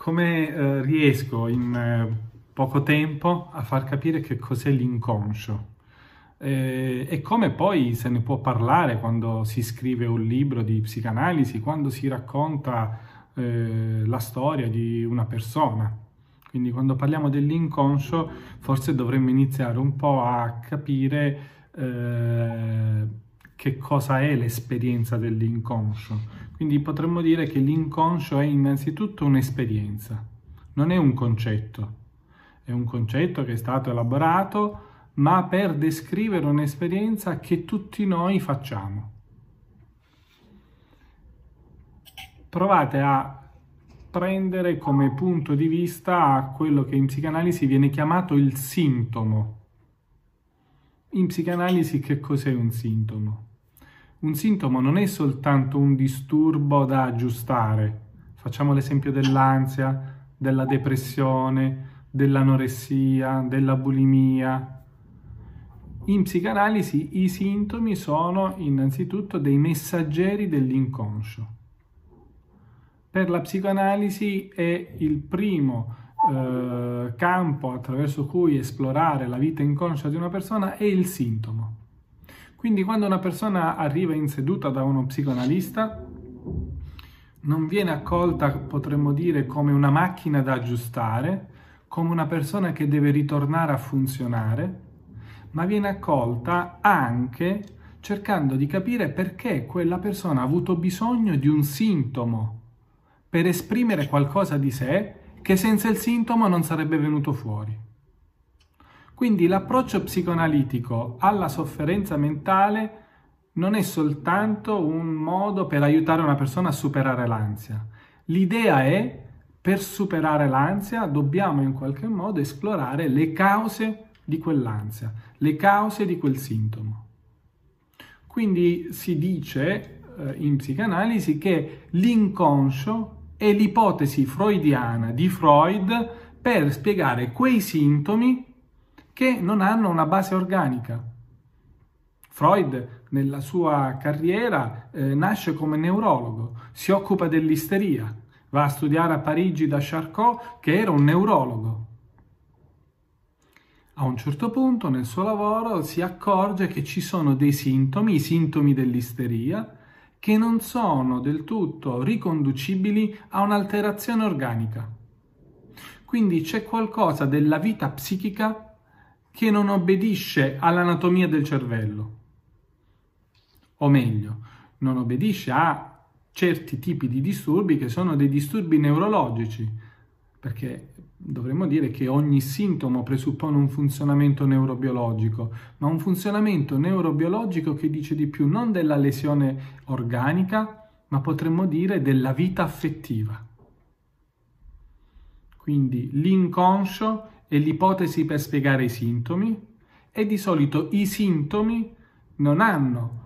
come eh, riesco in eh, poco tempo a far capire che cos'è l'inconscio eh, e come poi se ne può parlare quando si scrive un libro di psicanalisi, quando si racconta eh, la storia di una persona. Quindi quando parliamo dell'inconscio forse dovremmo iniziare un po' a capire eh, che cosa è l'esperienza dell'inconscio. Quindi potremmo dire che l'inconscio è innanzitutto un'esperienza, non è un concetto. È un concetto che è stato elaborato, ma per descrivere un'esperienza che tutti noi facciamo. Provate a prendere come punto di vista quello che in psicanalisi viene chiamato il sintomo. In psicanalisi che cos'è un sintomo? Un sintomo non è soltanto un disturbo da aggiustare. Facciamo l'esempio dell'ansia, della depressione, dell'anoressia, della bulimia. In psicanalisi i sintomi sono innanzitutto dei messaggeri dell'inconscio. Per la psicanalisi è il primo eh, campo attraverso cui esplorare la vita inconscia di una persona è il sintomo. Quindi quando una persona arriva in seduta da uno psicoanalista, non viene accolta, potremmo dire, come una macchina da aggiustare, come una persona che deve ritornare a funzionare, ma viene accolta anche cercando di capire perché quella persona ha avuto bisogno di un sintomo per esprimere qualcosa di sé che senza il sintomo non sarebbe venuto fuori. Quindi l'approccio psicoanalitico alla sofferenza mentale non è soltanto un modo per aiutare una persona a superare l'ansia. L'idea è, per superare l'ansia, dobbiamo in qualche modo esplorare le cause di quell'ansia, le cause di quel sintomo. Quindi si dice eh, in psicanalisi che l'inconscio è l'ipotesi freudiana di Freud per spiegare quei sintomi che non hanno una base organica. Freud nella sua carriera eh, nasce come neurologo, si occupa dell'isteria, va a studiare a Parigi da Charcot che era un neurologo. A un certo punto nel suo lavoro si accorge che ci sono dei sintomi, i sintomi dell'isteria, che non sono del tutto riconducibili a un'alterazione organica. Quindi c'è qualcosa della vita psichica che non obbedisce all'anatomia del cervello, o meglio, non obbedisce a certi tipi di disturbi che sono dei disturbi neurologici, perché dovremmo dire che ogni sintomo presuppone un funzionamento neurobiologico, ma un funzionamento neurobiologico che dice di più non della lesione organica, ma potremmo dire della vita affettiva. Quindi l'inconscio è l'ipotesi per spiegare i sintomi e di solito i sintomi non hanno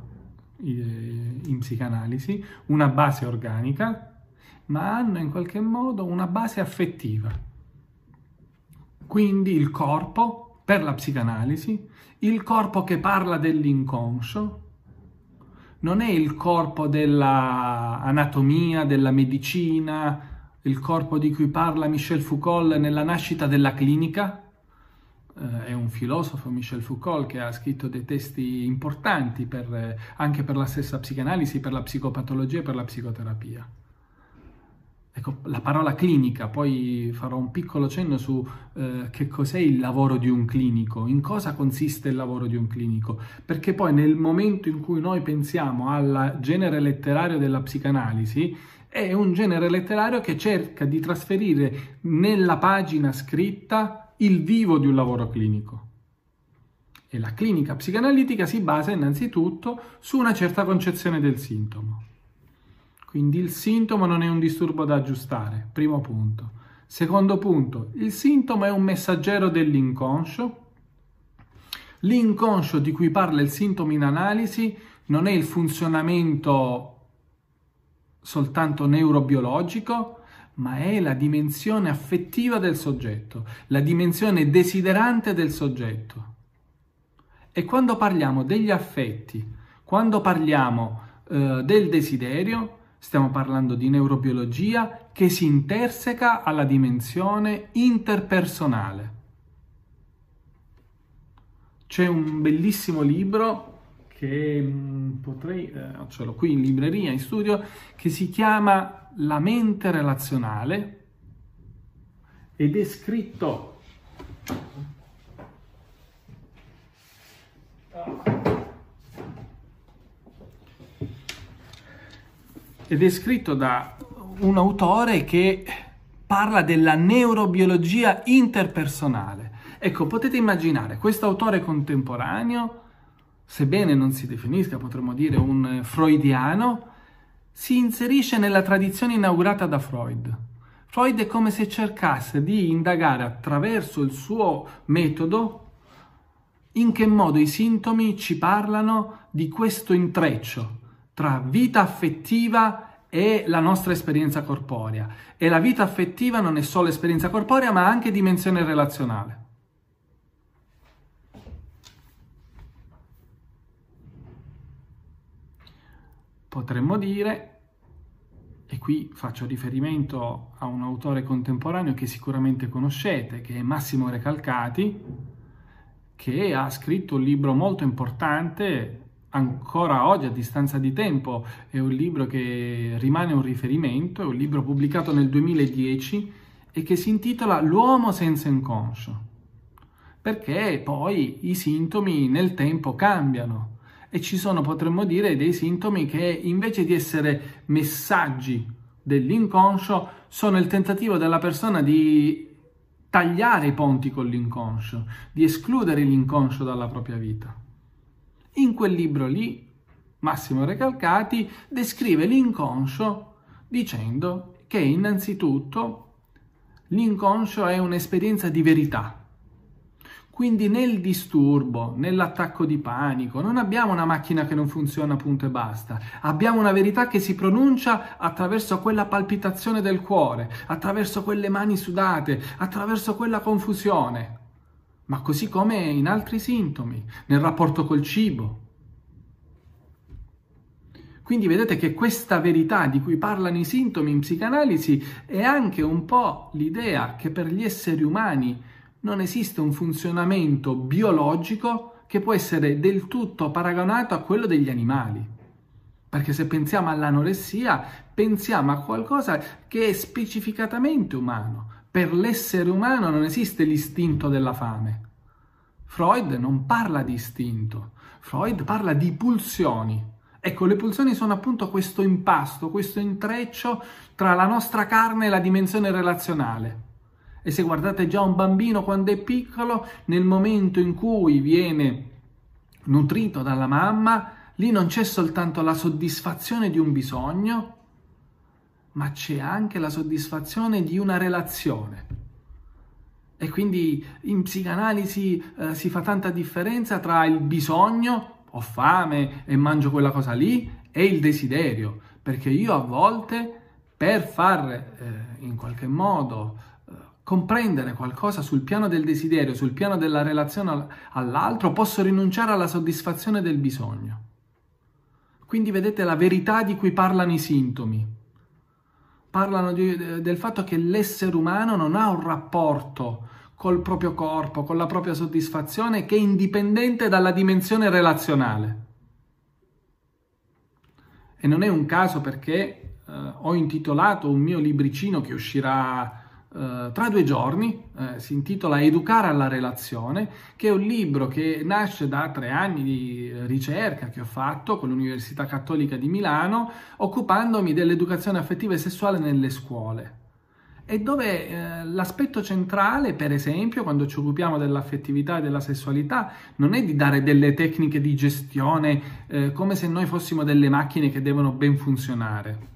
eh, in psicanalisi una base organica, ma hanno in qualche modo una base affettiva. Quindi il corpo, per la psicanalisi, il corpo che parla dell'inconscio, non è il corpo dell'anatomia, della medicina, il corpo di cui parla Michel Foucault nella nascita della clinica. Eh, è un filosofo, Michel Foucault, che ha scritto dei testi importanti per, eh, anche per la stessa psicanalisi, per la psicopatologia e per la psicoterapia. Ecco, la parola clinica, poi farò un piccolo cenno su eh, che cos'è il lavoro di un clinico, in cosa consiste il lavoro di un clinico, perché poi nel momento in cui noi pensiamo al genere letterario della psicanalisi, è un genere letterario che cerca di trasferire nella pagina scritta il vivo di un lavoro clinico. E la clinica psicanalitica si basa innanzitutto su una certa concezione del sintomo. Quindi il sintomo non è un disturbo da aggiustare, primo punto. Secondo punto, il sintomo è un messaggero dell'inconscio. L'inconscio di cui parla il sintomo in analisi non è il funzionamento soltanto neurobiologico, ma è la dimensione affettiva del soggetto, la dimensione desiderante del soggetto. E quando parliamo degli affetti, quando parliamo eh, del desiderio, Stiamo parlando di neurobiologia che si interseca alla dimensione interpersonale. C'è un bellissimo libro che mm, potrei, eh, ce l'ho qui in libreria, in studio, che si chiama La mente relazionale ed è scritto ed è scritto da un autore che parla della neurobiologia interpersonale. Ecco, potete immaginare questo autore contemporaneo, sebbene non si definisca, potremmo dire, un freudiano, si inserisce nella tradizione inaugurata da Freud. Freud è come se cercasse di indagare attraverso il suo metodo in che modo i sintomi ci parlano di questo intreccio tra vita affettiva e la nostra esperienza corporea. E la vita affettiva non è solo esperienza corporea, ma anche dimensione relazionale. Potremmo dire, e qui faccio riferimento a un autore contemporaneo che sicuramente conoscete, che è Massimo Recalcati, che ha scritto un libro molto importante ancora oggi, a distanza di tempo, è un libro che rimane un riferimento, è un libro pubblicato nel 2010 e che si intitola L'uomo senza inconscio, perché poi i sintomi nel tempo cambiano e ci sono, potremmo dire, dei sintomi che invece di essere messaggi dell'inconscio sono il tentativo della persona di tagliare i ponti con l'inconscio, di escludere l'inconscio dalla propria vita. In quel libro lì, Massimo Recalcati descrive l'inconscio dicendo che innanzitutto l'inconscio è un'esperienza di verità. Quindi nel disturbo, nell'attacco di panico, non abbiamo una macchina che non funziona punto e basta, abbiamo una verità che si pronuncia attraverso quella palpitazione del cuore, attraverso quelle mani sudate, attraverso quella confusione ma così come in altri sintomi, nel rapporto col cibo. Quindi vedete che questa verità di cui parlano i sintomi in psicanalisi è anche un po' l'idea che per gli esseri umani non esiste un funzionamento biologico che può essere del tutto paragonato a quello degli animali. Perché se pensiamo all'anoressia, pensiamo a qualcosa che è specificatamente umano, per l'essere umano non esiste l'istinto della fame. Freud non parla di istinto, Freud parla di pulsioni. Ecco, le pulsioni sono appunto questo impasto, questo intreccio tra la nostra carne e la dimensione relazionale. E se guardate già un bambino quando è piccolo, nel momento in cui viene nutrito dalla mamma, lì non c'è soltanto la soddisfazione di un bisogno, ma c'è anche la soddisfazione di una relazione. E quindi in psicanalisi eh, si fa tanta differenza tra il bisogno, ho fame e mangio quella cosa lì, e il desiderio, perché io a volte per far eh, in qualche modo comprendere qualcosa sul piano del desiderio, sul piano della relazione all'altro, posso rinunciare alla soddisfazione del bisogno. Quindi vedete la verità di cui parlano i sintomi parlano di, del fatto che l'essere umano non ha un rapporto col proprio corpo, con la propria soddisfazione che è indipendente dalla dimensione relazionale. E non è un caso perché eh, ho intitolato un mio libricino che uscirà Uh, tra due giorni, uh, si intitola Educare alla relazione, che è un libro che nasce da tre anni di ricerca che ho fatto con l'Università Cattolica di Milano, occupandomi dell'educazione affettiva e sessuale nelle scuole. E dove eh, l'aspetto centrale, per esempio, quando ci occupiamo dell'affettività e della sessualità, non è di dare delle tecniche di gestione eh, come se noi fossimo delle macchine che devono ben funzionare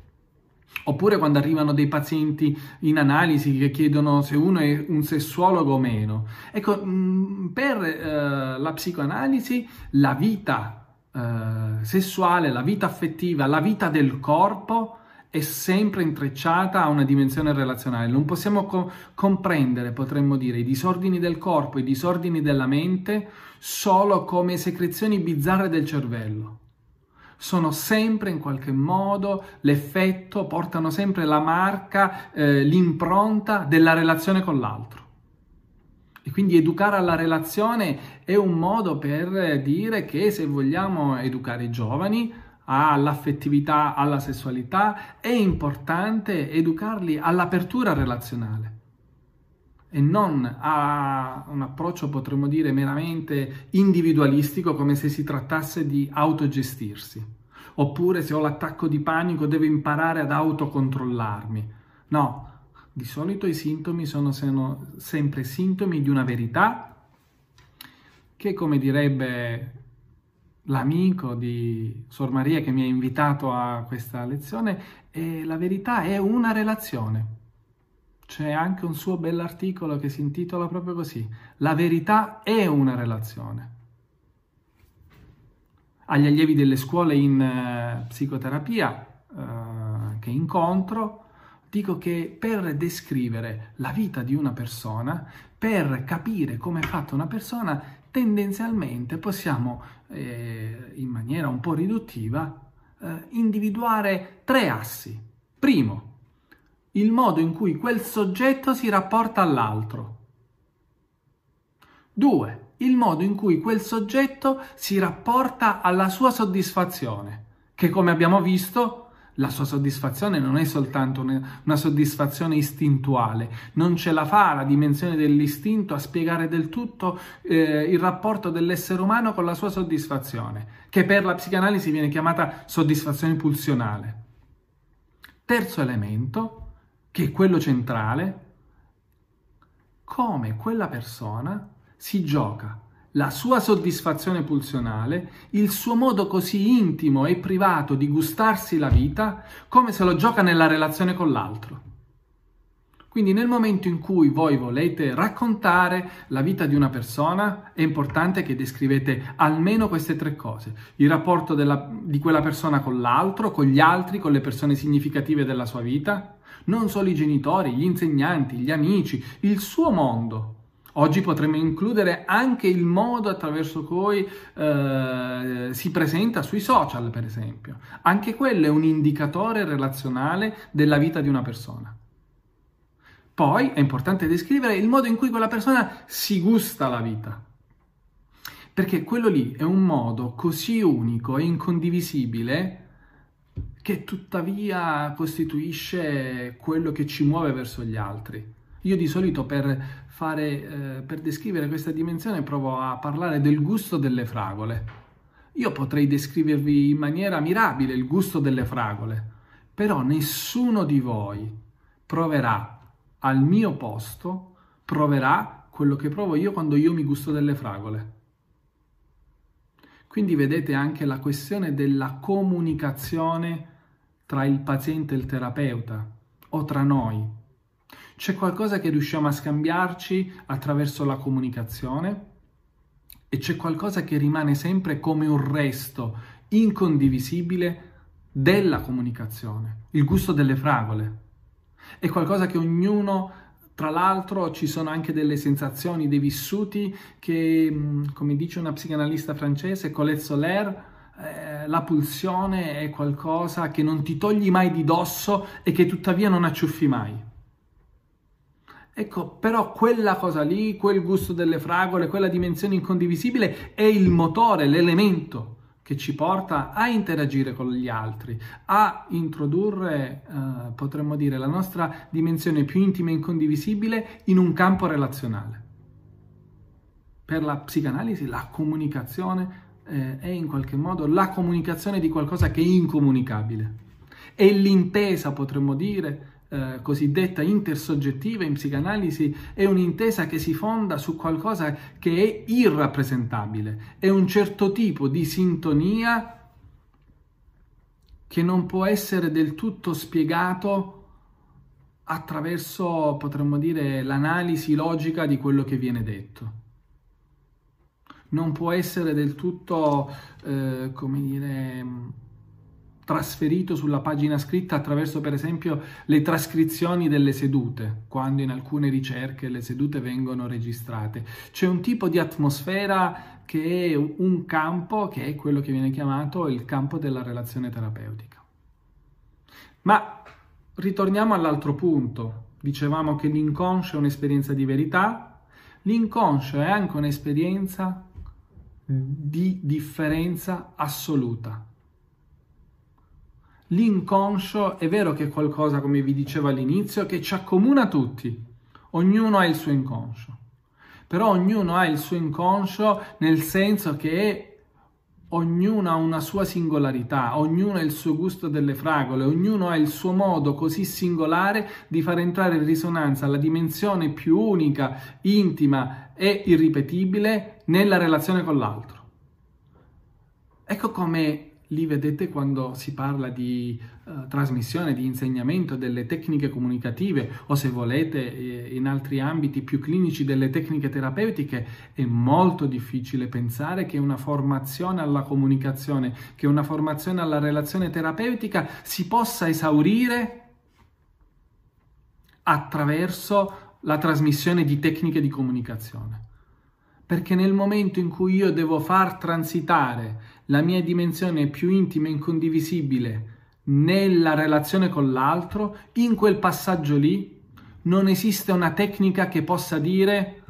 Oppure quando arrivano dei pazienti in analisi che chiedono se uno è un sessuologo o meno. Ecco, mm, per eh, la psicoanalisi la vita eh, sessuale, la vita affettiva, la vita del corpo è sempre intrecciata a una dimensione relazionale. Non possiamo co- comprendere, potremmo dire, i disordini del corpo, i disordini della mente solo come secrezioni bizzarre del cervello. Sono sempre in qualche modo l'effetto, portano sempre la marca, eh, l'impronta della relazione con l'altro. E quindi educare alla relazione è un modo per dire che se vogliamo educare i giovani all'affettività, alla sessualità, è importante educarli all'apertura relazionale e non a un approccio, potremmo dire, meramente individualistico, come se si trattasse di autogestirsi. Oppure se ho l'attacco di panico devo imparare ad autocontrollarmi. No, di solito i sintomi sono sempre sintomi di una verità che, come direbbe l'amico di Sor Maria che mi ha invitato a questa lezione, la verità è una relazione. C'è anche un suo bell'articolo che si intitola proprio così, La verità è una relazione. Agli allievi delle scuole in uh, psicoterapia uh, che incontro, dico che per descrivere la vita di una persona, per capire come è fatta una persona, tendenzialmente possiamo, eh, in maniera un po' riduttiva, eh, individuare tre assi. Primo, il modo in cui quel soggetto si rapporta all'altro. 2. Il modo in cui quel soggetto si rapporta alla sua soddisfazione, che come abbiamo visto la sua soddisfazione non è soltanto una soddisfazione istintuale, non ce la fa la dimensione dell'istinto a spiegare del tutto eh, il rapporto dell'essere umano con la sua soddisfazione, che per la psicanalisi viene chiamata soddisfazione pulsionale. Terzo elemento, che è quello centrale, come quella persona si gioca la sua soddisfazione pulsionale, il suo modo così intimo e privato di gustarsi la vita, come se lo gioca nella relazione con l'altro. Quindi nel momento in cui voi volete raccontare la vita di una persona, è importante che descrivete almeno queste tre cose. Il rapporto della, di quella persona con l'altro, con gli altri, con le persone significative della sua vita, non solo i genitori, gli insegnanti, gli amici, il suo mondo. Oggi potremmo includere anche il modo attraverso cui eh, si presenta sui social, per esempio. Anche quello è un indicatore relazionale della vita di una persona. Poi è importante descrivere il modo in cui quella persona si gusta la vita. Perché quello lì è un modo così unico e incondivisibile che tuttavia costituisce quello che ci muove verso gli altri. Io di solito per, fare, eh, per descrivere questa dimensione provo a parlare del gusto delle fragole. Io potrei descrivervi in maniera mirabile il gusto delle fragole, però nessuno di voi proverà al mio posto, proverà quello che provo io quando io mi gusto delle fragole. Quindi vedete anche la questione della comunicazione tra il paziente e il terapeuta o tra noi. C'è qualcosa che riusciamo a scambiarci attraverso la comunicazione e c'è qualcosa che rimane sempre come un resto incondivisibile della comunicazione, il gusto delle fragole. È qualcosa che ognuno tra l'altro ci sono anche delle sensazioni, dei vissuti che, come dice una psicanalista francese, Colette Soler, eh, la pulsione è qualcosa che non ti togli mai di dosso e che tuttavia non acciuffi mai. Ecco, però quella cosa lì, quel gusto delle fragole, quella dimensione incondivisibile è il motore, l'elemento che ci porta a interagire con gli altri, a introdurre, eh, potremmo dire, la nostra dimensione più intima e incondivisibile in un campo relazionale. Per la psicanalisi la comunicazione eh, è in qualche modo la comunicazione di qualcosa che è incomunicabile. È l'intesa, potremmo dire, eh, cosiddetta intersoggettiva in psicanalisi è un'intesa che si fonda su qualcosa che è irrappresentabile, è un certo tipo di sintonia che non può essere del tutto spiegato attraverso, potremmo dire, l'analisi logica di quello che viene detto. Non può essere del tutto, eh, come dire, trasferito sulla pagina scritta attraverso per esempio le trascrizioni delle sedute, quando in alcune ricerche le sedute vengono registrate. C'è un tipo di atmosfera che è un campo, che è quello che viene chiamato il campo della relazione terapeutica. Ma ritorniamo all'altro punto. Dicevamo che l'inconscio è un'esperienza di verità, l'inconscio è anche un'esperienza di differenza assoluta. L'inconscio è vero che è qualcosa, come vi dicevo all'inizio, che ci accomuna tutti. Ognuno ha il suo inconscio. Però ognuno ha il suo inconscio nel senso che ognuno ha una sua singolarità, ognuno ha il suo gusto delle fragole, ognuno ha il suo modo così singolare di far entrare in risonanza la dimensione più unica, intima e irripetibile nella relazione con l'altro. Ecco come Lì vedete quando si parla di uh, trasmissione, di insegnamento delle tecniche comunicative o se volete eh, in altri ambiti più clinici delle tecniche terapeutiche, è molto difficile pensare che una formazione alla comunicazione, che una formazione alla relazione terapeutica si possa esaurire attraverso la trasmissione di tecniche di comunicazione. Perché nel momento in cui io devo far transitare la mia dimensione più intima e incondivisibile nella relazione con l'altro, in quel passaggio lì non esiste una tecnica che possa dire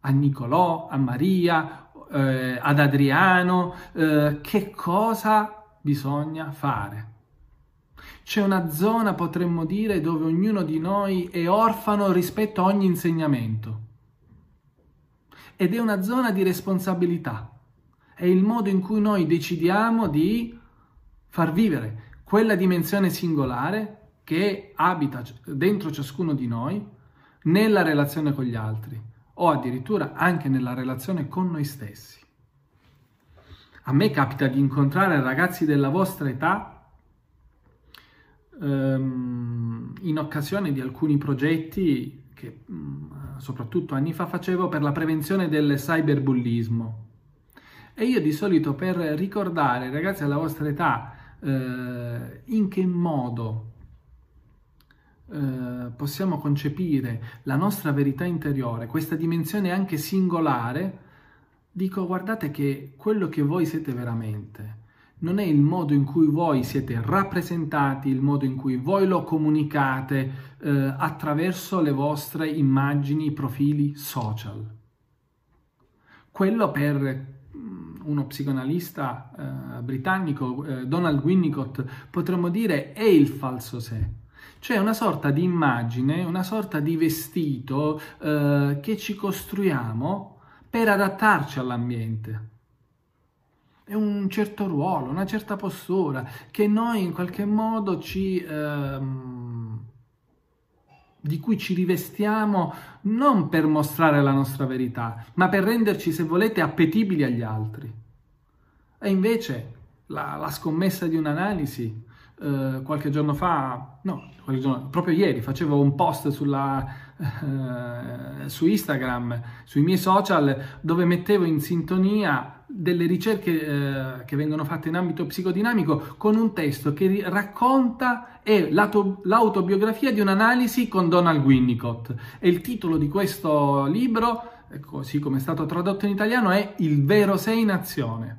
a Nicolò, a Maria, eh, ad Adriano, eh, che cosa bisogna fare. C'è una zona, potremmo dire, dove ognuno di noi è orfano rispetto a ogni insegnamento ed è una zona di responsabilità. È il modo in cui noi decidiamo di far vivere quella dimensione singolare che abita dentro ciascuno di noi nella relazione con gli altri o addirittura anche nella relazione con noi stessi. A me capita di incontrare ragazzi della vostra età ehm, in occasione di alcuni progetti che mm, soprattutto anni fa facevo per la prevenzione del cyberbullismo. E io di solito per ricordare, ragazzi, alla vostra età, eh, in che modo eh, possiamo concepire la nostra verità interiore, questa dimensione anche singolare, dico guardate che quello che voi siete veramente non è il modo in cui voi siete rappresentati, il modo in cui voi lo comunicate eh, attraverso le vostre immagini, profili social. Quello per uno psicoanalista eh, britannico, eh, Donald Winnicott, potremmo dire è il falso sé. Cioè una sorta di immagine, una sorta di vestito eh, che ci costruiamo per adattarci all'ambiente è un certo ruolo, una certa postura che noi in qualche modo ci, ehm, di cui ci rivestiamo non per mostrare la nostra verità, ma per renderci, se volete, appetibili agli altri. E invece la, la scommessa di un'analisi, eh, qualche giorno fa, no, giorno, proprio ieri facevo un post sulla, eh, su Instagram, sui miei social, dove mettevo in sintonia delle ricerche eh, che vengono fatte in ambito psicodinamico con un testo che racconta è l'autobiografia di un'analisi con Donald Winnicott e il titolo di questo libro, così come è stato tradotto in italiano, è Il vero sei in azione.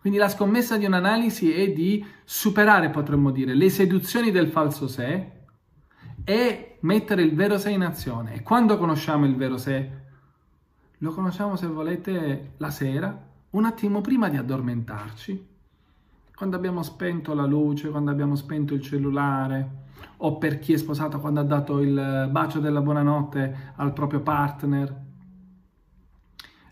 Quindi la scommessa di un'analisi è di superare, potremmo dire, le seduzioni del falso sé e mettere il vero sé in azione. E quando conosciamo il vero sé? Lo conosciamo, se volete, la sera, un attimo prima di addormentarci, quando abbiamo spento la luce, quando abbiamo spento il cellulare, o per chi è sposato quando ha dato il bacio della buonanotte al proprio partner.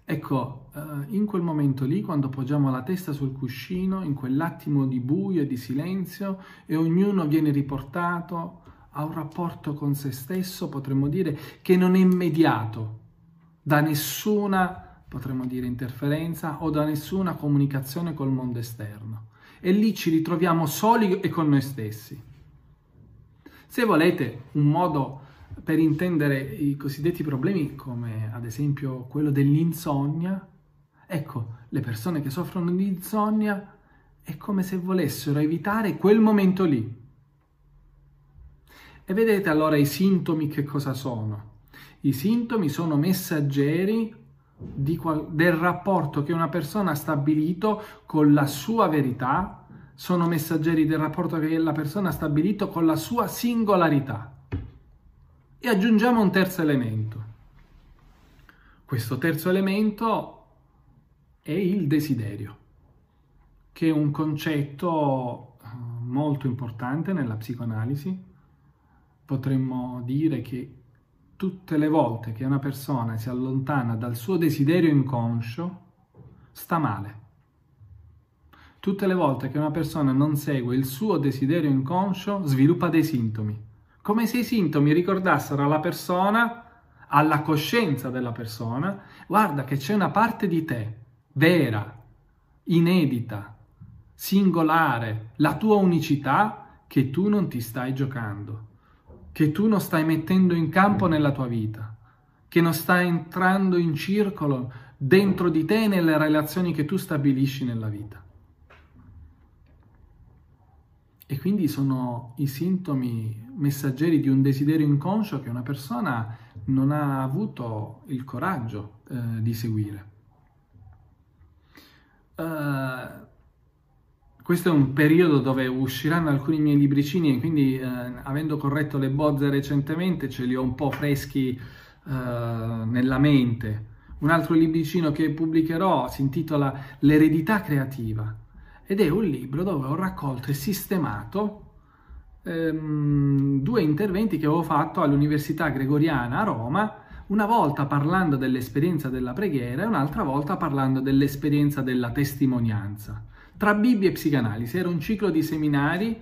Ecco, eh, in quel momento lì, quando poggiamo la testa sul cuscino, in quell'attimo di buio e di silenzio, e ognuno viene riportato a un rapporto con se stesso, potremmo dire, che non è immediato, da nessuna, potremmo dire, interferenza o da nessuna comunicazione col mondo esterno. E lì ci ritroviamo soli e con noi stessi. Se volete un modo per intendere i cosiddetti problemi, come ad esempio quello dell'insonnia, ecco, le persone che soffrono di insonnia è come se volessero evitare quel momento lì. E vedete allora i sintomi che cosa sono? I sintomi sono messaggeri qual- del rapporto che una persona ha stabilito con la sua verità, sono messaggeri del rapporto che la persona ha stabilito con la sua singolarità. E aggiungiamo un terzo elemento. Questo terzo elemento è il desiderio, che è un concetto eh, molto importante nella psicoanalisi. Potremmo dire che tutte le volte che una persona si allontana dal suo desiderio inconscio, sta male. Tutte le volte che una persona non segue il suo desiderio inconscio, sviluppa dei sintomi. Come se i sintomi ricordassero alla persona, alla coscienza della persona, guarda che c'è una parte di te, vera, inedita, singolare, la tua unicità che tu non ti stai giocando che tu non stai mettendo in campo nella tua vita, che non sta entrando in circolo dentro di te nelle relazioni che tu stabilisci nella vita. E quindi sono i sintomi messaggeri di un desiderio inconscio che una persona non ha avuto il coraggio eh, di seguire. Uh, questo è un periodo dove usciranno alcuni miei libricini e quindi eh, avendo corretto le bozze recentemente ce li ho un po' freschi eh, nella mente. Un altro libricino che pubblicherò si intitola L'eredità creativa ed è un libro dove ho raccolto e sistemato ehm, due interventi che avevo fatto all'Università Gregoriana a Roma, una volta parlando dell'esperienza della preghiera e un'altra volta parlando dell'esperienza della testimonianza tra Bibbia e psicanalisi. Era un ciclo di seminari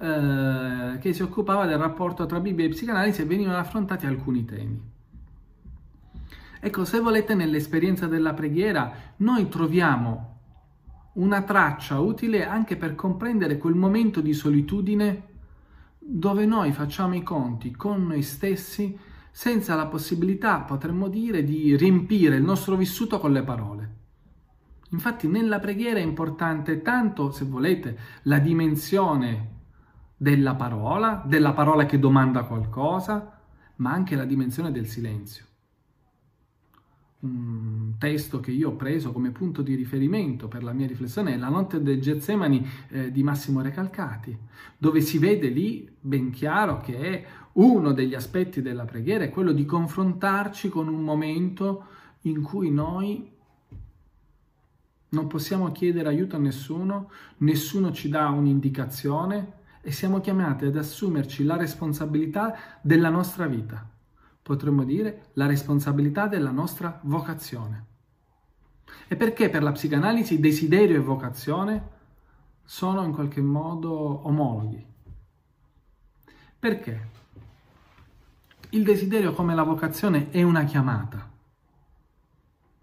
eh, che si occupava del rapporto tra Bibbia e psicanalisi e venivano affrontati alcuni temi. Ecco, se volete, nell'esperienza della preghiera noi troviamo una traccia utile anche per comprendere quel momento di solitudine dove noi facciamo i conti con noi stessi senza la possibilità, potremmo dire, di riempire il nostro vissuto con le parole. Infatti nella preghiera è importante tanto, se volete, la dimensione della parola, della parola che domanda qualcosa, ma anche la dimensione del silenzio. Un testo che io ho preso come punto di riferimento per la mia riflessione è La notte del Getsemani eh, di Massimo Recalcati, dove si vede lì ben chiaro che uno degli aspetti della preghiera è quello di confrontarci con un momento in cui noi non possiamo chiedere aiuto a nessuno, nessuno ci dà un'indicazione e siamo chiamati ad assumerci la responsabilità della nostra vita. Potremmo dire la responsabilità della nostra vocazione. E perché per la psicanalisi desiderio e vocazione sono in qualche modo omologhi? Perché? Il desiderio come la vocazione è una chiamata.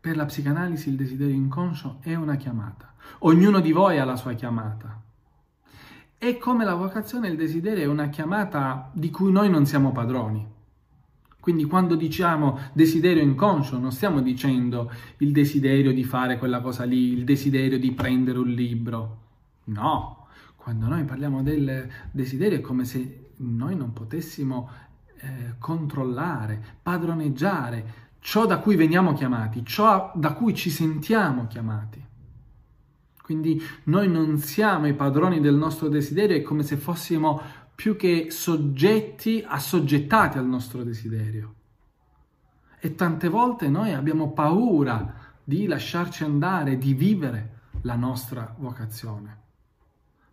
Per la psicanalisi il desiderio inconscio è una chiamata. Ognuno di voi ha la sua chiamata. E come la vocazione il desiderio è una chiamata di cui noi non siamo padroni. Quindi quando diciamo desiderio inconscio non stiamo dicendo il desiderio di fare quella cosa lì, il desiderio di prendere un libro. No, quando noi parliamo del desiderio è come se noi non potessimo eh, controllare, padroneggiare, ciò da cui veniamo chiamati, ciò da cui ci sentiamo chiamati. Quindi noi non siamo i padroni del nostro desiderio, è come se fossimo più che soggetti assoggettati al nostro desiderio. E tante volte noi abbiamo paura di lasciarci andare, di vivere la nostra vocazione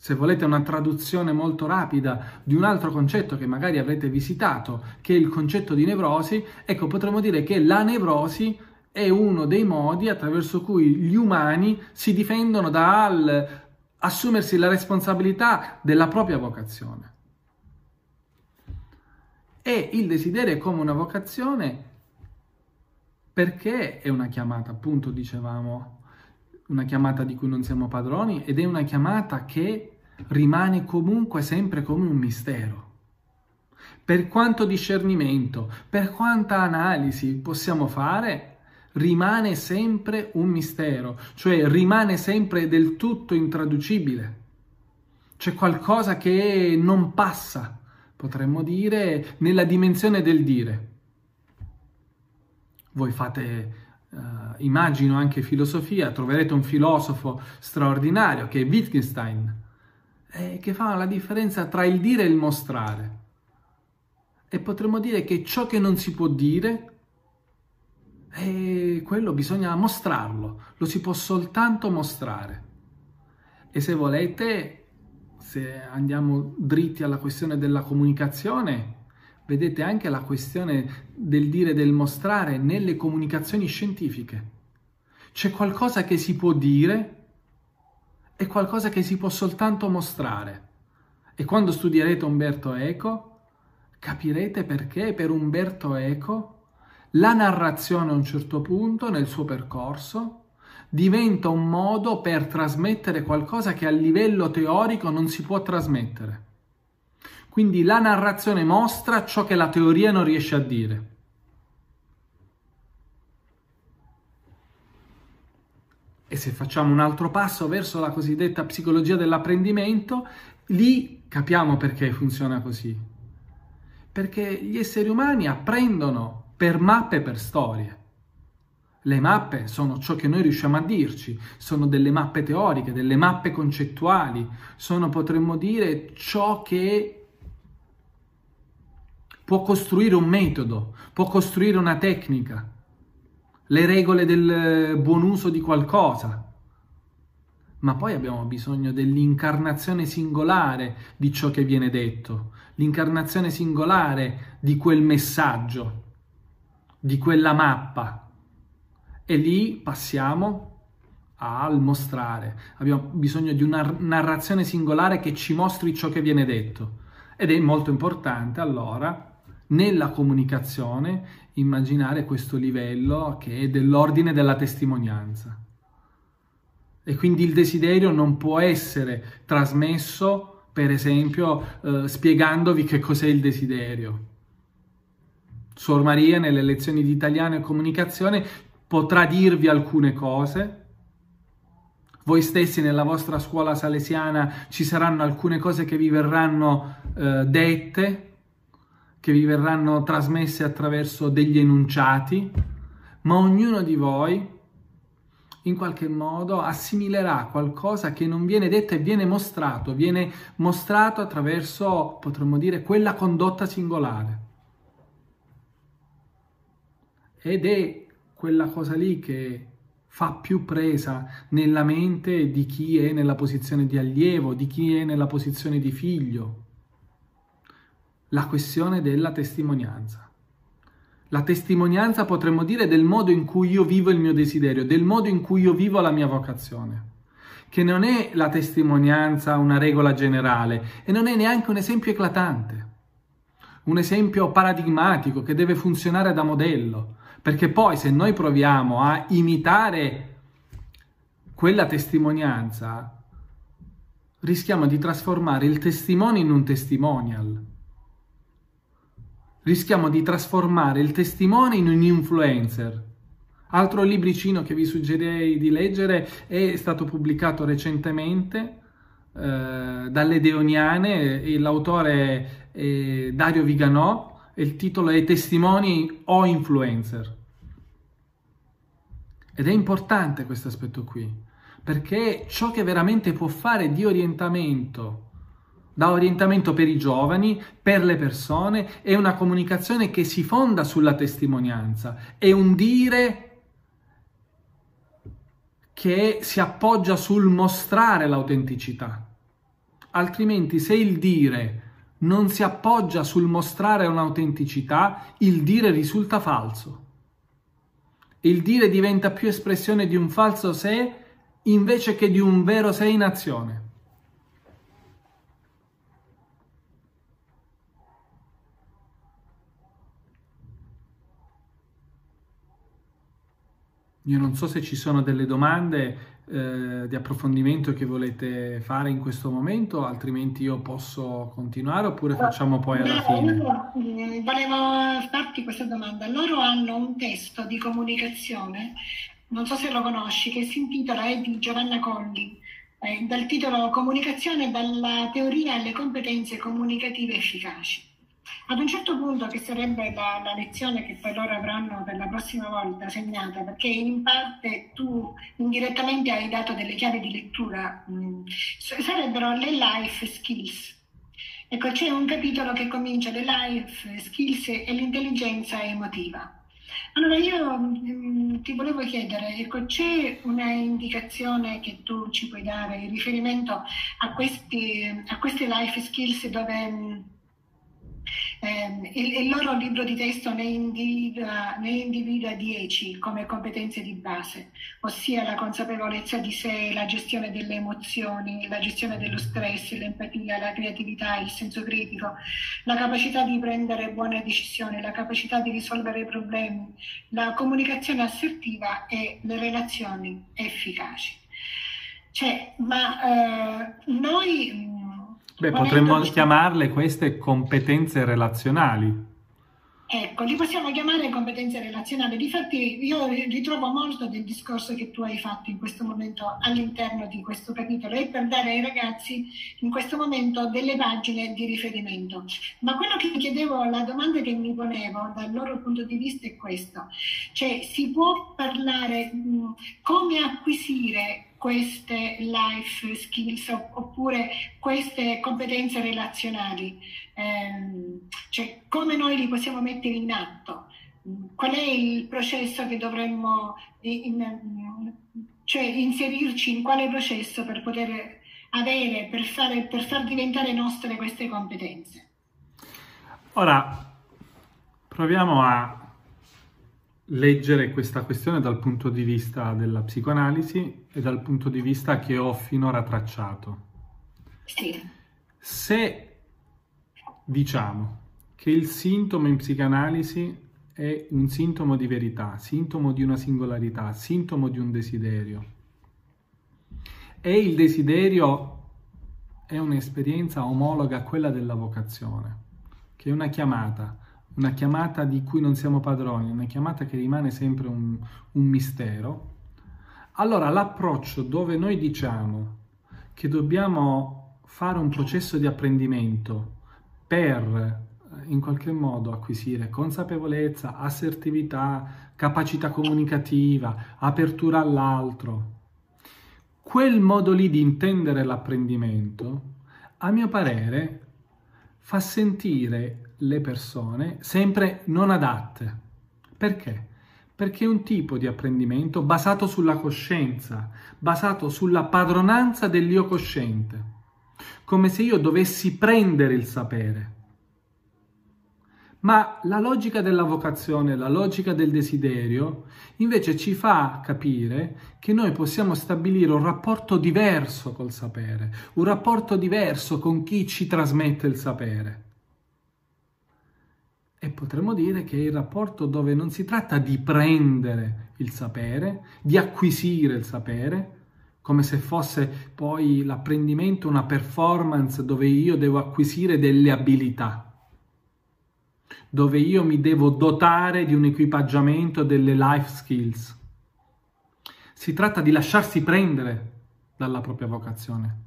se volete una traduzione molto rapida di un altro concetto che magari avrete visitato, che è il concetto di nevrosi, ecco potremmo dire che la nevrosi è uno dei modi attraverso cui gli umani si difendono dal assumersi la responsabilità della propria vocazione. E il desiderio è come una vocazione perché è una chiamata, appunto dicevamo, una chiamata di cui non siamo padroni ed è una chiamata che rimane comunque sempre come un mistero. Per quanto discernimento, per quanta analisi possiamo fare, rimane sempre un mistero, cioè rimane sempre del tutto intraducibile. C'è qualcosa che non passa, potremmo dire, nella dimensione del dire. Voi fate, uh, immagino, anche filosofia, troverete un filosofo straordinario che è Wittgenstein, eh, che fa la differenza tra il dire e il mostrare. E potremmo dire che ciò che non si può dire e quello bisogna mostrarlo, lo si può soltanto mostrare. E se volete, se andiamo dritti alla questione della comunicazione, vedete anche la questione del dire e del mostrare nelle comunicazioni scientifiche. C'è qualcosa che si può dire e qualcosa che si può soltanto mostrare. E quando studierete Umberto Eco, capirete perché per Umberto Eco la narrazione a un certo punto nel suo percorso diventa un modo per trasmettere qualcosa che a livello teorico non si può trasmettere. Quindi la narrazione mostra ciò che la teoria non riesce a dire. E se facciamo un altro passo verso la cosiddetta psicologia dell'apprendimento, lì capiamo perché funziona così. Perché gli esseri umani apprendono per mappe e per storie. Le mappe sono ciò che noi riusciamo a dirci, sono delle mappe teoriche, delle mappe concettuali, sono, potremmo dire, ciò che può costruire un metodo, può costruire una tecnica, le regole del buon uso di qualcosa. Ma poi abbiamo bisogno dell'incarnazione singolare di ciò che viene detto, l'incarnazione singolare di quel messaggio di quella mappa e lì passiamo al mostrare. Abbiamo bisogno di una narrazione singolare che ci mostri ciò che viene detto ed è molto importante allora nella comunicazione immaginare questo livello che è dell'ordine della testimonianza. E quindi il desiderio non può essere trasmesso, per esempio, eh, spiegandovi che cos'è il desiderio Suor Maria nelle lezioni di italiano e comunicazione potrà dirvi alcune cose. Voi stessi nella vostra scuola salesiana ci saranno alcune cose che vi verranno eh, dette, che vi verranno trasmesse attraverso degli enunciati, ma ognuno di voi in qualche modo assimilerà qualcosa che non viene detto e viene mostrato, viene mostrato attraverso, potremmo dire, quella condotta singolare. ed è quella cosa lì che fa più presa nella mente di chi è nella posizione di allievo, di chi è nella posizione di figlio. La questione della testimonianza. La testimonianza potremmo dire del modo in cui io vivo il mio desiderio, del modo in cui io vivo la mia vocazione, che non è la testimonianza una regola generale e non è neanche un esempio eclatante, un esempio paradigmatico che deve funzionare da modello, perché poi se noi proviamo a imitare quella testimonianza, rischiamo di trasformare il testimone in un testimonial. Rischiamo di trasformare il testimone in un influencer. Altro libricino che vi suggerirei di leggere è stato pubblicato recentemente eh, dalle Deoniane, e l'autore è Dario Viganò, il titolo è Testimoni o Influencer. Ed è importante questo aspetto qui, perché ciò che veramente può fare di orientamento, da orientamento per i giovani, per le persone, è una comunicazione che si fonda sulla testimonianza, è un dire che si appoggia sul mostrare l'autenticità. Altrimenti se il dire non si appoggia sul mostrare un'autenticità, il dire risulta falso. Il dire diventa più espressione di un falso sé invece che di un vero sé in azione. Io non so se ci sono delle domande eh, di approfondimento che volete fare in questo momento, altrimenti io posso continuare oppure facciamo poi alla fine. Mm, volevo farti questa domanda. Loro hanno un testo di comunicazione, non so se lo conosci, che si intitola è di Giovanna Colli, eh, dal titolo Comunicazione dalla teoria alle competenze comunicative efficaci. Ad un certo punto, che sarebbe la, la, lezione che poi loro avranno per la prossima volta segnata, perché in parte tu indirettamente hai dato delle chiavi di lettura, mh, mm, sarebbero le life skills. Ecco, c'è un capitolo che comincia le life skills e l'intelligenza emotiva. Allora io mh, mm, ti volevo chiedere, ecco, c'è una indicazione che tu ci puoi dare in riferimento a, questi, a queste life skills dove mh, mm, eh, il, il, loro libro di testo ne individua, ne individua 10 come competenze di base, ossia la consapevolezza di sé, la gestione delle emozioni, la gestione dello stress, l'empatia, la creatività, il senso critico, la capacità di prendere buone decisioni, la capacità di risolvere problemi, la comunicazione assertiva e le relazioni efficaci. Cioè, ma eh, noi Beh, potremmo chiamarle queste competenze relazionali. Ecco, li possiamo chiamare competenze relazionali. Difatti io ritrovo molto del discorso che tu hai fatto in questo momento all'interno di questo capitolo e per dare ai ragazzi in questo momento delle pagine di riferimento. Ma quello che mi chiedevo, la domanda che mi ponevo dal loro punto di vista è questo. Cioè, si può parlare mh, come acquisire queste life skills oppure queste competenze relazionali, eh, cioè come noi li possiamo mettere in atto, qual è il processo che dovremmo in, cioè inserirci in quale processo per poter avere, per, fare, per far diventare nostre queste competenze. Ora, proviamo a leggere questa questione dal punto di vista della psicoanalisi e dal punto di vista che ho finora tracciato. Sì. Se diciamo che il sintomo in psicanalisi è un sintomo di verità, sintomo di una singolarità, sintomo di un desiderio, e il desiderio è un'esperienza omologa a quella della vocazione, che è una chiamata, una chiamata di cui non siamo padroni, una chiamata che rimane sempre un, un mistero, allora l'approccio dove noi diciamo che dobbiamo fare un processo di apprendimento per in qualche modo acquisire consapevolezza, assertività, capacità comunicativa, apertura all'altro. Quel modo lì di intendere l'apprendimento, a mio parere, fa sentire le persone sempre non adatte. Perché? Perché è un tipo di apprendimento basato sulla coscienza, basato sulla padronanza dell'io cosciente, come se io dovessi prendere il sapere. Ma la logica della vocazione, la logica del desiderio, invece ci fa capire che noi possiamo stabilire un rapporto diverso col sapere, un rapporto diverso con chi ci trasmette il sapere. E potremmo dire che è il rapporto dove non si tratta di prendere il sapere, di acquisire il sapere, come se fosse poi l'apprendimento una performance dove io devo acquisire delle abilità dove io mi devo dotare di un equipaggiamento delle life skills. Si tratta di lasciarsi prendere dalla propria vocazione.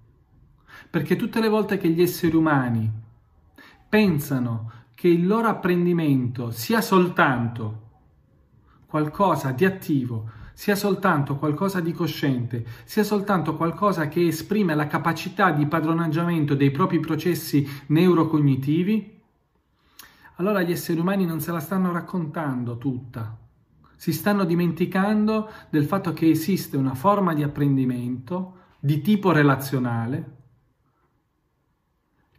Perché tutte le volte che gli esseri umani pensano che il loro apprendimento sia soltanto qualcosa di attivo, sia soltanto qualcosa di cosciente, sia soltanto qualcosa che esprime la capacità di padronaggiamento dei propri processi neurocognitivi, allora gli esseri umani non se la stanno raccontando tutta. Si stanno dimenticando del fatto che esiste una forma di apprendimento di tipo relazionale,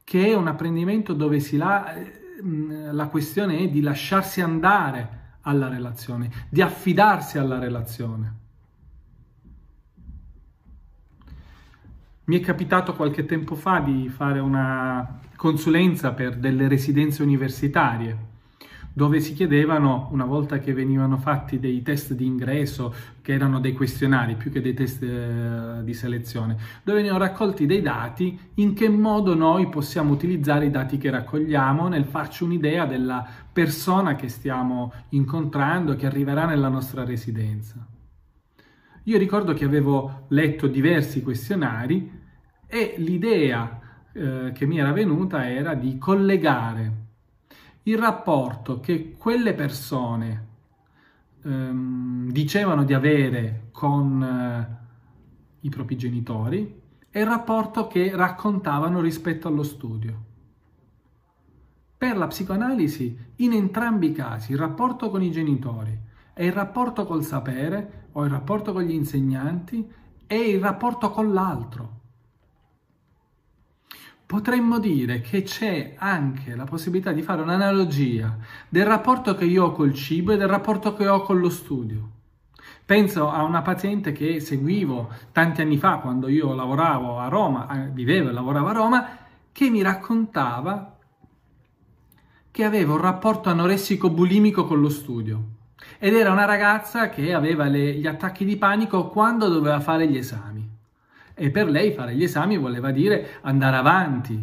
che è un apprendimento dove la, mm, la questione è di lasciarsi andare alla relazione, di affidarsi alla relazione. Mi è capitato qualche tempo fa di fare una consulenza per delle residenze universitarie, dove si chiedevano, una volta che venivano fatti dei test di ingresso, che erano dei questionari più che dei test eh, di selezione, dove venivano raccolti dei dati, in che modo noi possiamo utilizzare i dati che raccogliamo nel farci un'idea della persona che stiamo incontrando, che arriverà nella nostra residenza. Io ricordo che avevo letto diversi questionari e l'idea eh, che mi era venuta era di collegare il rapporto che quelle persone ehm, dicevano di avere con eh, i propri genitori e il rapporto che raccontavano rispetto allo studio. Per la psicoanalisi, in entrambi i casi, il rapporto con i genitori e il rapporto col sapere o il rapporto con gli insegnanti e il rapporto con l'altro potremmo dire che c'è anche la possibilità di fare un'analogia del rapporto che io ho col cibo e del rapporto che ho con lo studio. Penso a una paziente che seguivo tanti anni fa quando io lavoravo a Roma, eh, vivevo e lavoravo a Roma, che mi raccontava che aveva un rapporto anoressico bulimico con lo studio. Ed era una ragazza che aveva le, gli attacchi di panico quando doveva fare gli esami e per lei fare gli esami voleva dire andare avanti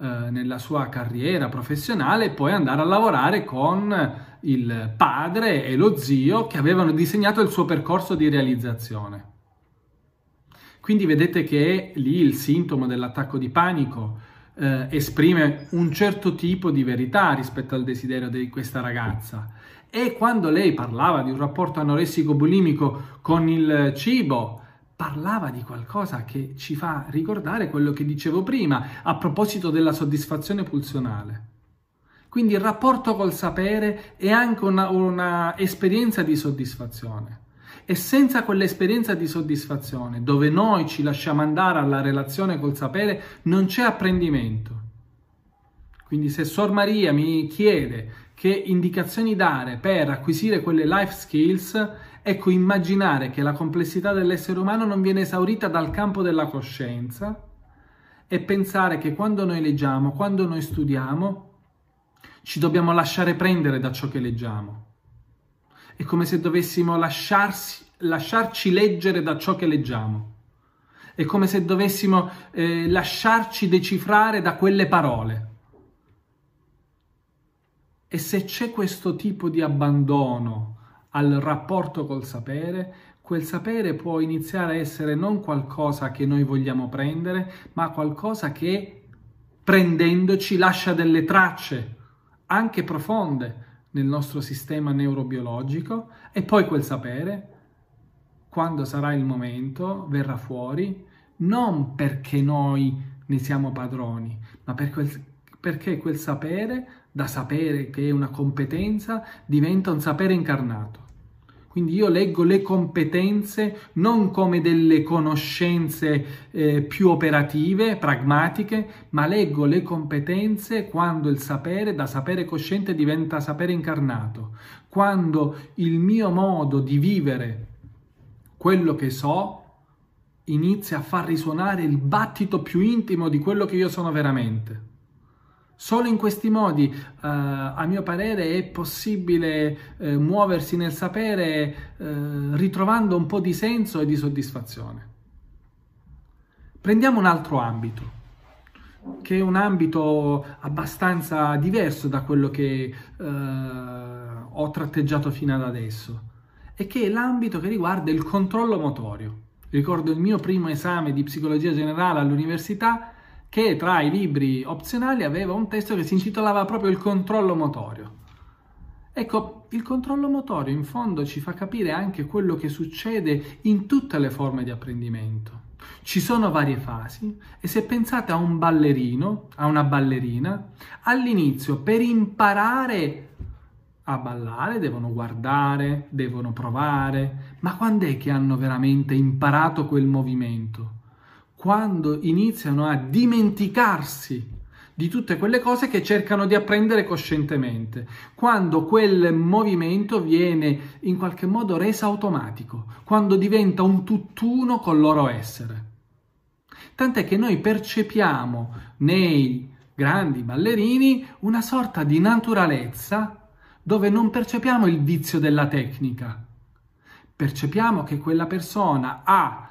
eh, nella sua carriera professionale e poi andare a lavorare con il padre e lo zio che avevano disegnato il suo percorso di realizzazione. Quindi vedete che lì il sintomo dell'attacco di panico eh, esprime un certo tipo di verità rispetto al desiderio di questa ragazza. E quando lei parlava di un rapporto anoressico bulimico con il cibo, parlava di qualcosa che ci fa ricordare quello che dicevo prima a proposito della soddisfazione pulsionale. Quindi il rapporto col sapere è anche una, una esperienza di soddisfazione. E senza quell'esperienza di soddisfazione, dove noi ci lasciamo andare alla relazione col sapere, non c'è apprendimento. Quindi se Sor Maria mi chiede che indicazioni dare per acquisire quelle life skills, Ecco, immaginare che la complessità dell'essere umano non viene esaurita dal campo della coscienza e pensare che quando noi leggiamo, quando noi studiamo, ci dobbiamo lasciare prendere da ciò che leggiamo. È come se dovessimo lasciarsi, lasciarci leggere da ciò che leggiamo. È come se dovessimo eh, lasciarci decifrare da quelle parole. E se c'è questo tipo di abbandono al rapporto col sapere, quel sapere può iniziare a essere non qualcosa che noi vogliamo prendere, ma qualcosa che prendendoci lascia delle tracce anche profonde nel nostro sistema neurobiologico e poi quel sapere, quando sarà il momento, verrà fuori, non perché noi ne siamo padroni, ma per quel, perché quel sapere, da sapere che è una competenza, diventa un sapere incarnato. Quindi io leggo le competenze non come delle conoscenze eh, più operative, pragmatiche, ma leggo le competenze quando il sapere da sapere cosciente diventa sapere incarnato, quando il mio modo di vivere quello che so inizia a far risuonare il battito più intimo di quello che io sono veramente. Solo in questi modi, eh, a mio parere, è possibile eh, muoversi nel sapere eh, ritrovando un po' di senso e di soddisfazione. Prendiamo un altro ambito, che è un ambito abbastanza diverso da quello che eh, ho tratteggiato fino ad adesso, e che è l'ambito che riguarda il controllo motorio. Ricordo il mio primo esame di psicologia generale all'università che tra i libri opzionali aveva un testo che si intitolava proprio il controllo motorio. Ecco, il controllo motorio in fondo ci fa capire anche quello che succede in tutte le forme di apprendimento. Ci sono varie fasi e se pensate a un ballerino, a una ballerina, all'inizio per imparare a ballare devono guardare, devono provare, ma quando è che hanno veramente imparato quel movimento? Quando iniziano a dimenticarsi di tutte quelle cose che cercano di apprendere coscientemente, quando quel movimento viene in qualche modo reso automatico, quando diventa un tutt'uno col loro essere. Tant'è che noi percepiamo nei grandi ballerini una sorta di naturalezza dove non percepiamo il vizio della tecnica, percepiamo che quella persona ha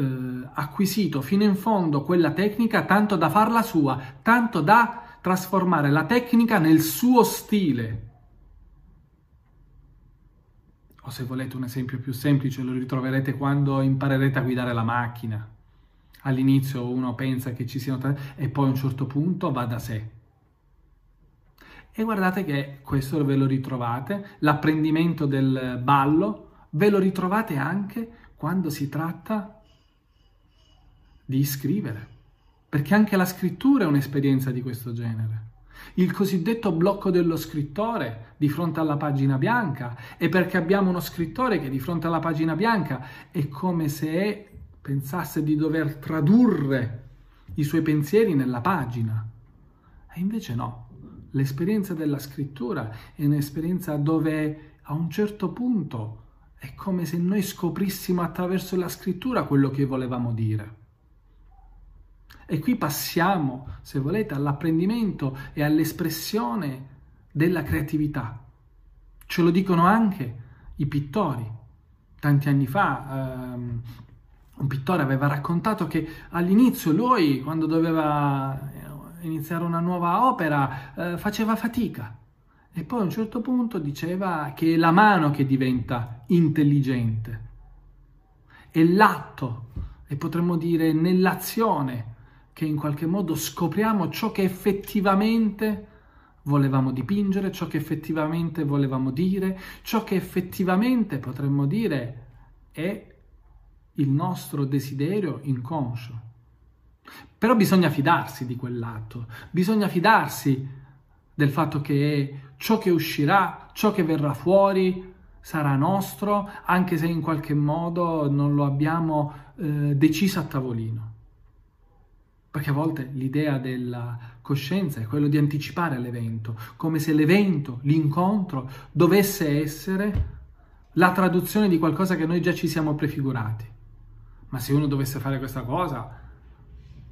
eh, acquisito fino in fondo quella tecnica tanto da farla sua, tanto da trasformare la tecnica nel suo stile. O se volete un esempio più semplice lo ritroverete quando imparerete a guidare la macchina. All'inizio uno pensa che ci siano tanti e poi a un certo punto va da sé. E guardate che questo ve lo ritrovate, l'apprendimento del ballo, ve lo ritrovate anche quando si tratta di scrivere, perché anche la scrittura è un'esperienza di questo genere. Il cosiddetto blocco dello scrittore di fronte alla pagina bianca e perché abbiamo uno scrittore che di fronte alla pagina bianca è come se pensasse di dover tradurre i suoi pensieri nella pagina. E invece no, l'esperienza della scrittura è un'esperienza dove a un certo punto è come se noi scoprissimo attraverso la scrittura quello che volevamo dire. E qui passiamo, se volete, all'apprendimento e all'espressione della creatività. Ce lo dicono anche i pittori. Tanti anni fa ehm, un pittore aveva raccontato che all'inizio lui, quando doveva iniziare una nuova opera, eh, faceva fatica e poi a un certo punto diceva che è la mano che diventa intelligente, è l'atto e potremmo dire nell'azione che in qualche modo scopriamo ciò che effettivamente volevamo dipingere, ciò che effettivamente volevamo dire, ciò che effettivamente potremmo dire è il nostro desiderio inconscio. Però bisogna fidarsi di quell'atto, bisogna fidarsi del fatto che ciò che uscirà, ciò che verrà fuori sarà nostro, anche se in qualche modo non lo abbiamo eh, deciso a tavolino. Perché a volte l'idea della coscienza è quello di anticipare l'evento, come se l'evento, l'incontro, dovesse essere la traduzione di qualcosa che noi già ci siamo prefigurati. Ma se uno dovesse fare questa cosa,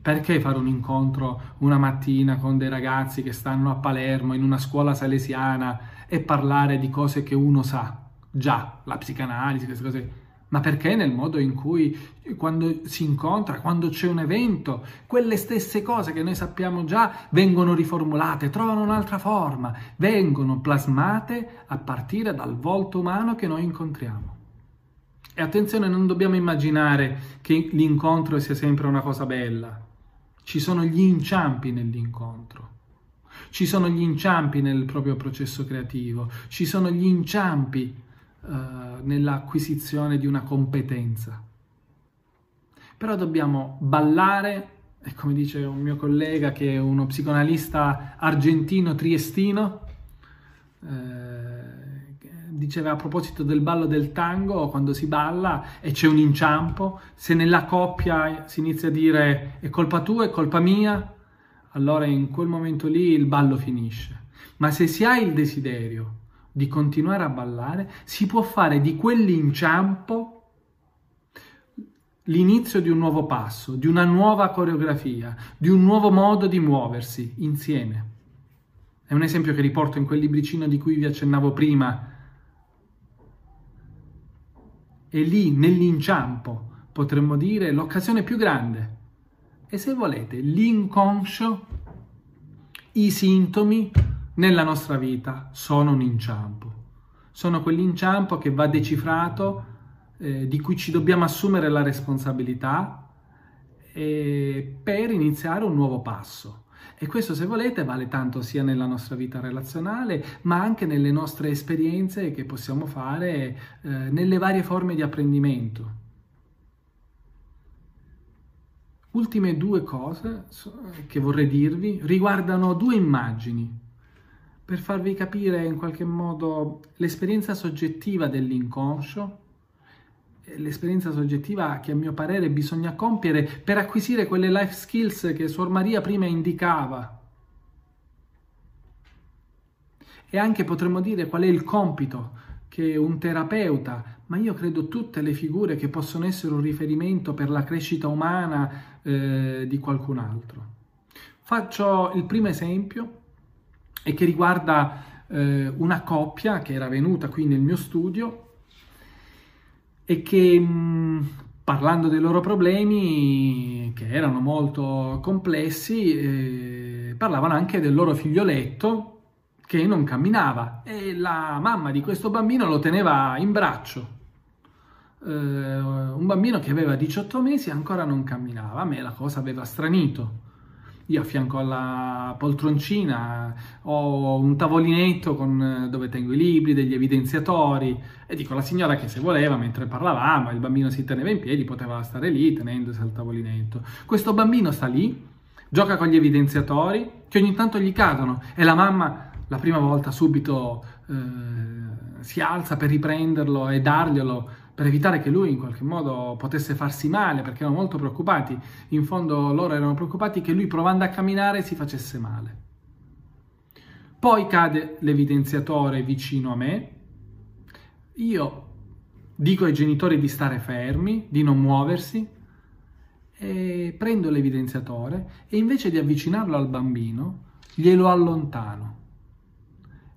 perché fare un incontro una mattina con dei ragazzi che stanno a Palermo in una scuola salesiana e parlare di cose che uno sa già, la psicanalisi, queste cose? Ma perché nel modo in cui quando si incontra, quando c'è un evento, quelle stesse cose che noi sappiamo già vengono riformulate, trovano un'altra forma, vengono plasmate a partire dal volto umano che noi incontriamo. E attenzione, non dobbiamo immaginare che l'incontro sia sempre una cosa bella. Ci sono gli inciampi nell'incontro, ci sono gli inciampi nel proprio processo creativo, ci sono gli inciampi uh, nell'acquisizione di una competenza. Però dobbiamo ballare, e come dice un mio collega che è uno psicoanalista argentino triestino, eh, diceva a proposito del ballo del tango, quando si balla e c'è un inciampo, se nella coppia si inizia a dire è colpa tua, è colpa mia, allora in quel momento lì il ballo finisce. Ma se si ha il desiderio di continuare a ballare, si può fare di quell'inciampo l'inizio di un nuovo passo, di una nuova coreografia, di un nuovo modo di muoversi insieme. È un esempio che riporto in quel libricino di cui vi accennavo prima, e lì nell'inciampo potremmo dire l'occasione più grande. E se volete, l'inconscio, i sintomi nella nostra vita sono un inciampo. Sono quell'inciampo che va decifrato, eh, di cui ci dobbiamo assumere la responsabilità eh, per iniziare un nuovo passo. E questo, se volete, vale tanto sia nella nostra vita relazionale, ma anche nelle nostre esperienze che possiamo fare eh, nelle varie forme di apprendimento. Ultime due cose che vorrei dirvi riguardano due immagini per farvi capire in qualche modo l'esperienza soggettiva dell'inconscio l'esperienza soggettiva che a mio parere bisogna compiere per acquisire quelle life skills che Suor Maria prima indicava. E anche potremmo dire qual è il compito che un terapeuta, ma io credo tutte le figure che possono essere un riferimento per la crescita umana eh, di qualcun altro. Faccio il primo esempio e che riguarda eh, una coppia che era venuta qui nel mio studio e che mh, parlando dei loro problemi, che erano molto complessi, eh, parlavano anche del loro figlioletto che non camminava e la mamma di questo bambino lo teneva in braccio. Eh, un bambino che aveva 18 mesi e ancora non camminava. A me la cosa aveva stranito. Io a fianco alla poltroncina ho un tavolinetto con, dove tengo i libri, degli evidenziatori e dico alla signora che se voleva, mentre parlavamo, il bambino si teneva in piedi, poteva stare lì tenendosi al tavolinetto. Questo bambino sta lì, gioca con gli evidenziatori che ogni tanto gli cadono e la mamma la prima volta subito eh, si alza per riprenderlo e darglielo per evitare che lui in qualche modo potesse farsi male, perché erano molto preoccupati. In fondo loro erano preoccupati che lui provando a camminare si facesse male. Poi cade l'evidenziatore vicino a me. Io dico ai genitori di stare fermi, di non muoversi, e prendo l'evidenziatore e invece di avvicinarlo al bambino, glielo allontano.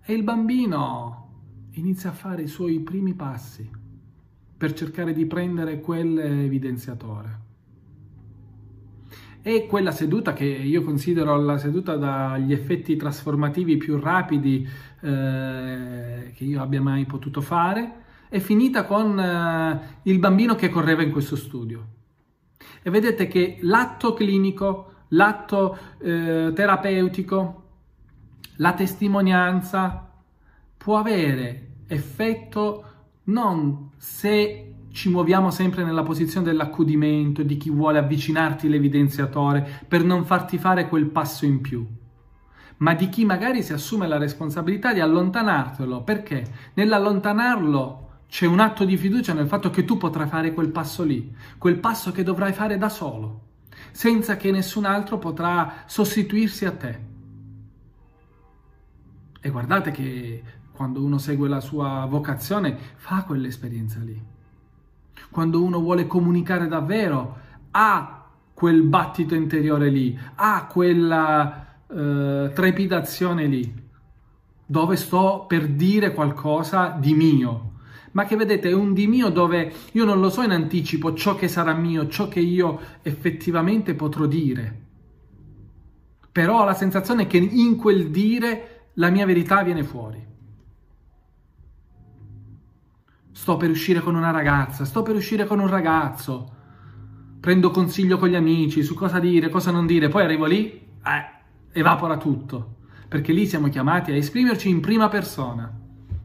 E il bambino inizia a fare i suoi primi passi per cercare di prendere quell'evidenziatore. E quella seduta che io considero la seduta dagli effetti trasformativi più rapidi eh, che io abbia mai potuto fare, è finita con eh, il bambino che correva in questo studio. E vedete che l'atto clinico, l'atto eh, terapeutico, la testimonianza può avere effetto non se ci muoviamo sempre nella posizione dell'accudimento, di chi vuole avvicinarti l'evidenziatore per non farti fare quel passo in più, ma di chi magari si assume la responsabilità di allontanartelo, perché nell'allontanarlo c'è un atto di fiducia nel fatto che tu potrai fare quel passo lì, quel passo che dovrai fare da solo, senza che nessun altro potrà sostituirsi a te. E guardate che quando uno segue la sua vocazione, fa quell'esperienza lì. Quando uno vuole comunicare davvero, ha quel battito interiore lì, ha quella eh, trepidazione lì, dove sto per dire qualcosa di mio. Ma che vedete, è un di mio dove io non lo so in anticipo ciò che sarà mio, ciò che io effettivamente potrò dire. Però ho la sensazione che in quel dire la mia verità viene fuori. Sto per uscire con una ragazza, sto per uscire con un ragazzo, prendo consiglio con gli amici su cosa dire, cosa non dire, poi arrivo lì, eh, evapora tutto, perché lì siamo chiamati a esprimerci in prima persona.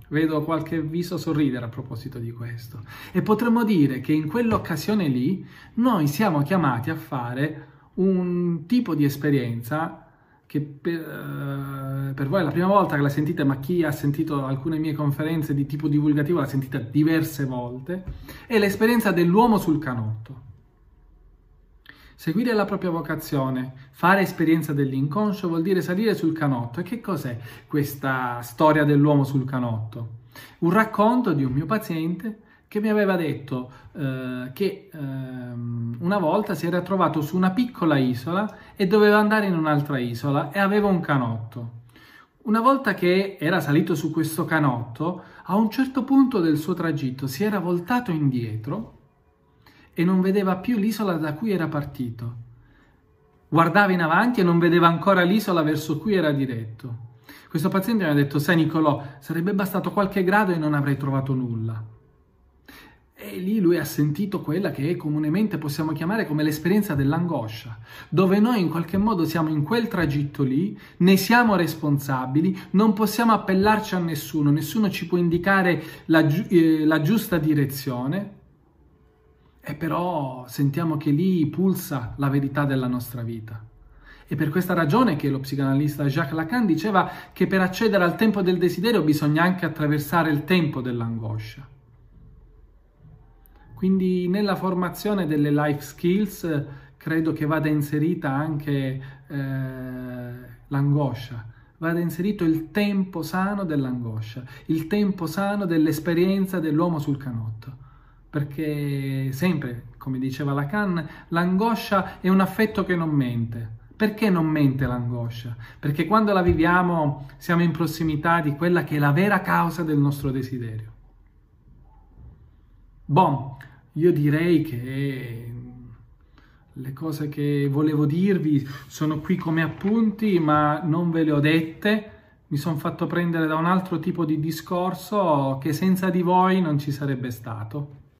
Vedo qualche viso sorridere a proposito di questo. E potremmo dire che in quell'occasione lì noi siamo chiamati a fare un tipo di esperienza che per, uh, per, voi è la prima volta che la sentite, ma chi ha sentito alcune mie conferenze di tipo divulgativo l'ha sentita diverse volte, è l'esperienza dell'uomo sul canotto. Seguire la propria vocazione, fare esperienza dell'inconscio vuol dire salire sul canotto. E che cos'è questa storia dell'uomo sul canotto? Un racconto di un mio paziente che mi aveva detto eh, che eh, una volta si era trovato su una piccola isola e doveva andare in un'altra isola e aveva un canotto. Una volta che era salito su questo canotto, a un certo punto del suo tragitto si era voltato indietro e non vedeva più l'isola da cui era partito. Guardava in avanti e non vedeva ancora l'isola verso cui era diretto. Questo paziente mi ha detto, sai Nicolò, sarebbe bastato qualche grado e non avrei trovato nulla. E lì lui ha sentito quella che comunemente possiamo chiamare come l'esperienza dell'angoscia, dove noi in qualche modo siamo in quel tragitto lì, ne siamo responsabili, non possiamo appellarci a nessuno, nessuno ci può indicare la, eh, la giusta direzione, e però sentiamo che lì pulsa la verità della nostra vita. È per questa ragione che lo psicanalista Jacques Lacan diceva che per accedere al tempo del desiderio bisogna anche attraversare il tempo dell'angoscia. Quindi nella formazione delle life skills credo che vada inserita anche eh, l'angoscia, vada inserito il tempo sano dell'angoscia, il tempo sano dell'esperienza dell'uomo sul canotto. Perché sempre, come diceva Lacan, l'angoscia è un affetto che non mente, Perché non mente l'angoscia? Perché quando la viviamo siamo in prossimità di quella che è la vera causa del nostro desiderio. Bon, io direi che le cose che volevo dirvi sono qui come appunti, ma non ve le ho dette. Mi sono fatto prendere da un altro tipo di discorso che senza di voi non ci sarebbe stato.